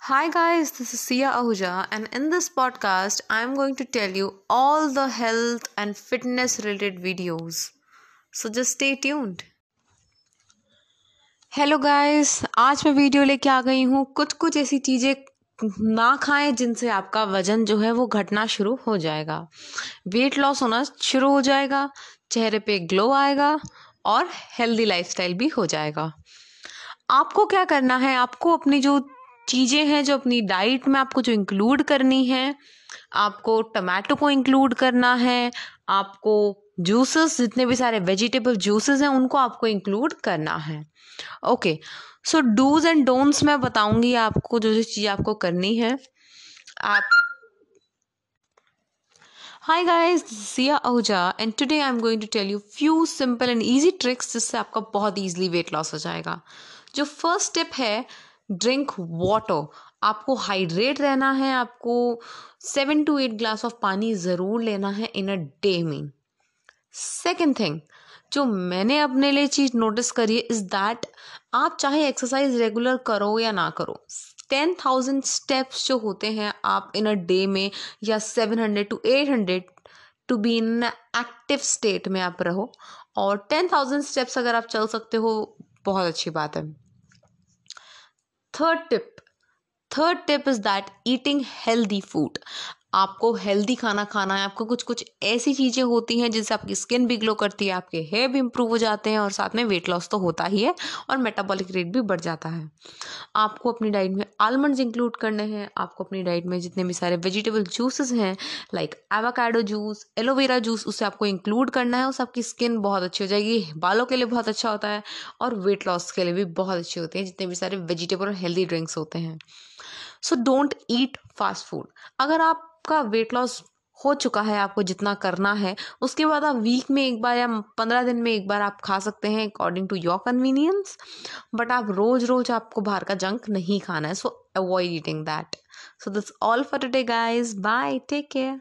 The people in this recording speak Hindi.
Hi guys, this is Sia Ahuja, and in this podcast, I'm going to tell you all the health and fitness related videos. So just stay tuned. Hello guys आज मैं वीडियो लेके आ गई हूँ कुछ कुछ ऐसी चीज़ें ना खाएँ जिनसे आपका वज़न जो है वो घटना शुरू हो जाएगा वेट लॉस होना शुरू हो जाएगा चेहरे पे ग्लो आएगा और हेल्दी लाइफस्टाइल भी हो जाएगा आपको क्या करना है आपको अपनी जो चीज़ें हैं जो अपनी डाइट में आपको जो इंक्लूड करनी है आपको टमाटो को इंक्लूड करना है आपको जूसेस जितने भी सारे वेजिटेबल जूसेस हैं उनको आपको इंक्लूड करना है। Okay so dos and don'ts मैं बताऊँगी आपको जो जो चीज़ आपको करनी है। आप Hi guys, this Ahuja and today I'm going to tell you few simple and easy tricks जिससे आपका बहुत easily weight loss हो जाएगा। जो फ़र्स्ट स्टेप है ड्रिंक वाटर। आपको हाइड्रेट रहना है, आपको seven to eight glass of पानी ज़रूर लेना है इन अ डे में। सेकेंड थिंग, जो मैंने अपने लिए चीज़ नोटिस करी है, इज़ दैट आप चाहे एक्सरसाइज रेगुलर करो या ना करो, टेन थाउज़ेंड स्टेप्स जो होते हैं आप इन अ डे में, या seven hundred to eight hundred to be in active state में आप रहो, और टेन थाउज़ेंड स्टेप्स अगर आप चल सकते हो, बहुत अच्छी बात है। Third tip. Third tip is that eating healthy food. आपको हेल्दी खाना खाना है, आपको कुछ कुछ ऐसी चीज़ें होती हैं जिससे आपकी स्किन भी ग्लो करती है, आपके हेयर भी इंप्रूव हो जाते हैं और साथ में वेट लॉस तो होता ही है और मेटाबॉलिक रेट भी बढ़ जाता है। आपको अपनी डाइट में आलमंड्स इंक्लूड करने हैं, आपको अपनी डाइट में जितने भी सारे वेजिटेबल जूसेस हैं like avocado juice aloe vera juice उसे आपको इंक्लूड करना है उससे आपकी स्किन बहुत अच्छी हो जाएगी, बालों के लिए बहुत अच्छा होता है और वेट लॉस के लिए भी बहुत अच्छी होती है, जितने भी सारे वेजिटेबल और हेल्दी ड्रिंक्स होते हैं। So don't eat fast food अगर आपका वेट लॉस हो चुका है, आपको जितना करना है, उसके बाद आप वीक में एक बार या पंद्रह दिन में एक बार आप खा सकते हैं according to your convenience but आप रोज रोज आपको बाहर का जंक नहीं खाना है so avoid eating that so this all for today guys bye take care